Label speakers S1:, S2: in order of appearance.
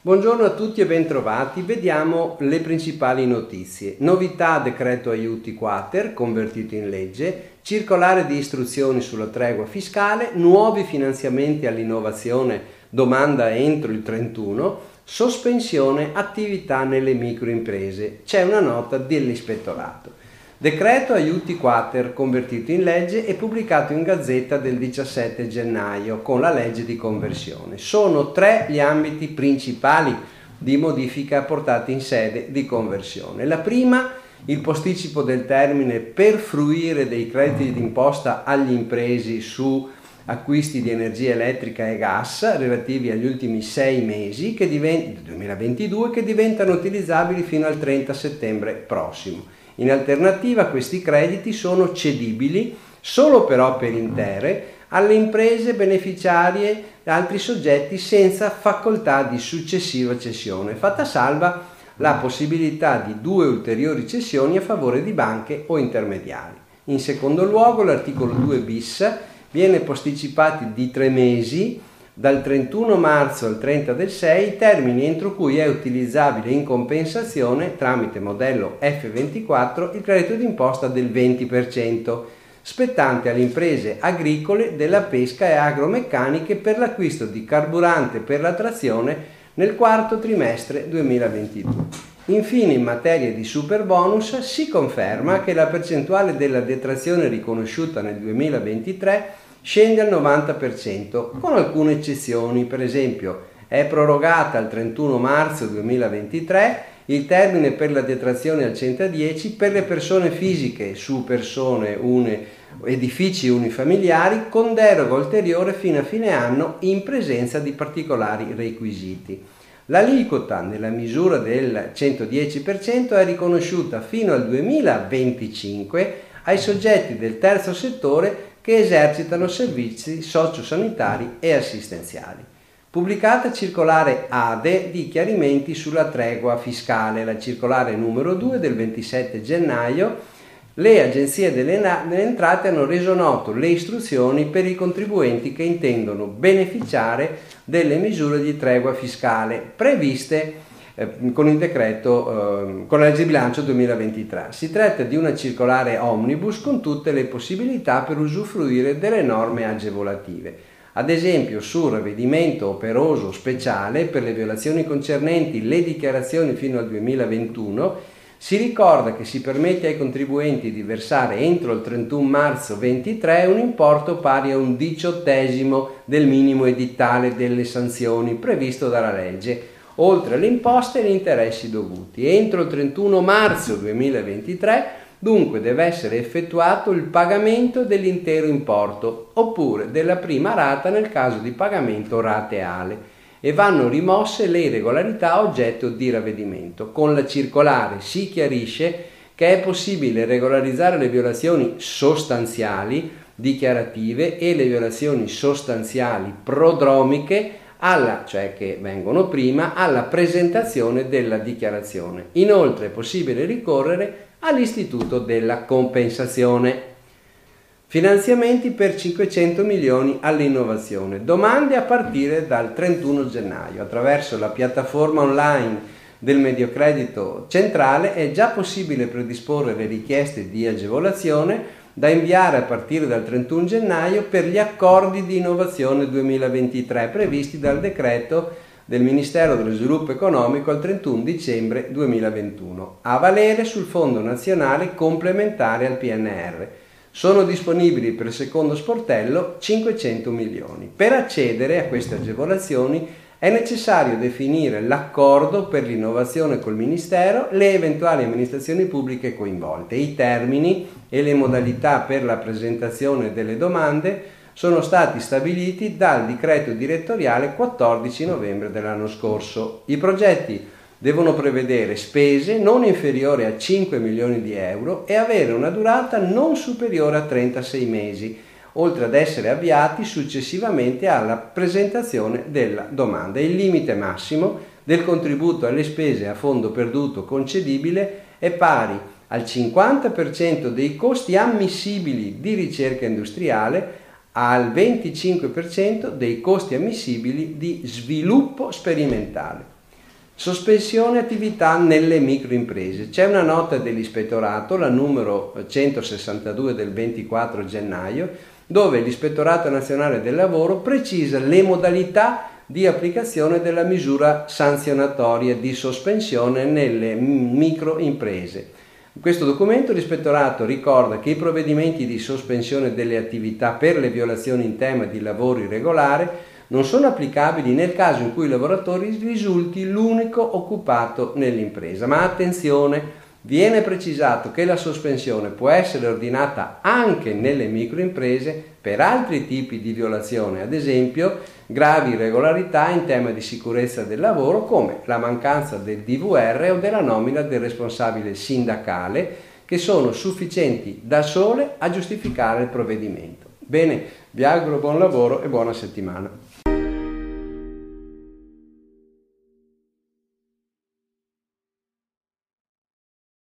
S1: Buongiorno a tutti e bentrovati. Vediamo le principali notizie. Novità decreto aiuti quater convertito in legge, circolare di istruzioni sulla tregua fiscale, nuovi finanziamenti all'innovazione, domanda entro il 31, sospensione attività nelle microimprese. C'è una nota dell'ispettorato. Decreto aiuti quater convertito in legge e pubblicato in gazzetta del 17 gennaio con la legge di conversione. Sono tre gli ambiti principali di modifica apportati in sede di conversione. La prima, il posticipo del termine per fruire dei crediti d'imposta agli impresi su acquisti di energia elettrica e gas relativi agli ultimi sei mesi che divent- 2022 che diventano utilizzabili fino al 30 settembre prossimo. In alternativa questi crediti sono cedibili solo per opere intere alle imprese beneficiarie e altri soggetti senza facoltà di successiva cessione, fatta salva la possibilità di due ulteriori cessioni a favore di banche o intermediari. In secondo luogo l'articolo 2 bis viene posticipato di tre mesi dal 31 marzo al 30 del 6 termini entro cui è utilizzabile in compensazione tramite modello F24 il credito d'imposta del 20% spettante alle imprese agricole della pesca e agromeccaniche per l'acquisto di carburante per la trazione nel quarto trimestre 2022. Infine, in materia di super bonus, si conferma che la percentuale della detrazione riconosciuta nel 2023 scende al 90%, con alcune eccezioni, per esempio è prorogata al 31 marzo 2023 il termine per la detrazione al 110 per le persone fisiche su persone une, edifici unifamiliari con deroga ulteriore fino a fine anno in presenza di particolari requisiti. L'aliquota nella misura del 110% è riconosciuta fino al 2025 ai soggetti del terzo settore che esercitano servizi sociosanitari e assistenziali. Pubblicata circolare ADE di chiarimenti sulla tregua fiscale, la circolare numero 2 del 27 gennaio, le agenzie delle, entrate hanno reso noto le istruzioni per i contribuenti che intendono beneficiare delle misure di tregua fiscale previste eh, con il decreto, eh, con la legge bilancio 2023. Si tratta di una circolare omnibus con tutte le possibilità per usufruire delle norme agevolative. Ad esempio sul ravvedimento operoso speciale per le violazioni concernenti le dichiarazioni fino al 2021 si ricorda che si permette ai contribuenti di versare entro il 31 marzo 2023 un importo pari a un diciottesimo del minimo edittale delle sanzioni previsto dalla legge oltre alle imposte e gli interessi dovuti. Entro il 31 marzo 2023 dunque deve essere effettuato il pagamento dell'intero importo oppure della prima rata nel caso di pagamento rateale e vanno rimosse le irregolarità oggetto di ravvedimento. Con la circolare si chiarisce che è possibile regolarizzare le violazioni sostanziali dichiarative e le violazioni sostanziali prodromiche alla, cioè che vengono prima, alla presentazione della dichiarazione. Inoltre è possibile ricorrere all'istituto della compensazione. Finanziamenti per 500 milioni all'innovazione. Domande a partire dal 31 gennaio. Attraverso la piattaforma online del Mediocredito Centrale è già possibile predisporre le richieste di agevolazione da inviare a partire dal 31 gennaio per gli accordi di innovazione 2023 previsti dal decreto del Ministero dello Sviluppo Economico al 31 dicembre 2021, a valere sul Fondo Nazionale complementare al PNR. Sono disponibili per il secondo sportello 500 milioni. Per accedere a queste agevolazioni è necessario definire l'accordo per l'innovazione col Ministero, le eventuali amministrazioni pubbliche coinvolte. I termini e le modalità per la presentazione delle domande sono stati stabiliti dal decreto direttoriale 14 novembre dell'anno scorso. I progetti devono prevedere spese non inferiori a 5 milioni di euro e avere una durata non superiore a 36 mesi oltre ad essere avviati successivamente alla presentazione della domanda. Il limite massimo del contributo alle spese a fondo perduto concedibile è pari al 50% dei costi ammissibili di ricerca industriale al 25% dei costi ammissibili di sviluppo sperimentale. Sospensione attività nelle microimprese. C'è una nota dell'ispettorato, la numero 162 del 24 gennaio, dove l'Ispettorato Nazionale del Lavoro precisa le modalità di applicazione della misura sanzionatoria di sospensione nelle microimprese. In questo documento l'ispettorato ricorda che i provvedimenti di sospensione delle attività per le violazioni in tema di lavoro irregolare non sono applicabili nel caso in cui il lavoratore risulti l'unico occupato nell'impresa. Ma attenzione, viene precisato che la sospensione può essere ordinata anche nelle microimprese per altri tipi di violazione, ad esempio gravi irregolarità in tema di sicurezza del lavoro come la mancanza del DVR o della nomina del responsabile sindacale che sono sufficienti da sole a giustificare il provvedimento. Bene, vi auguro buon lavoro e buona settimana.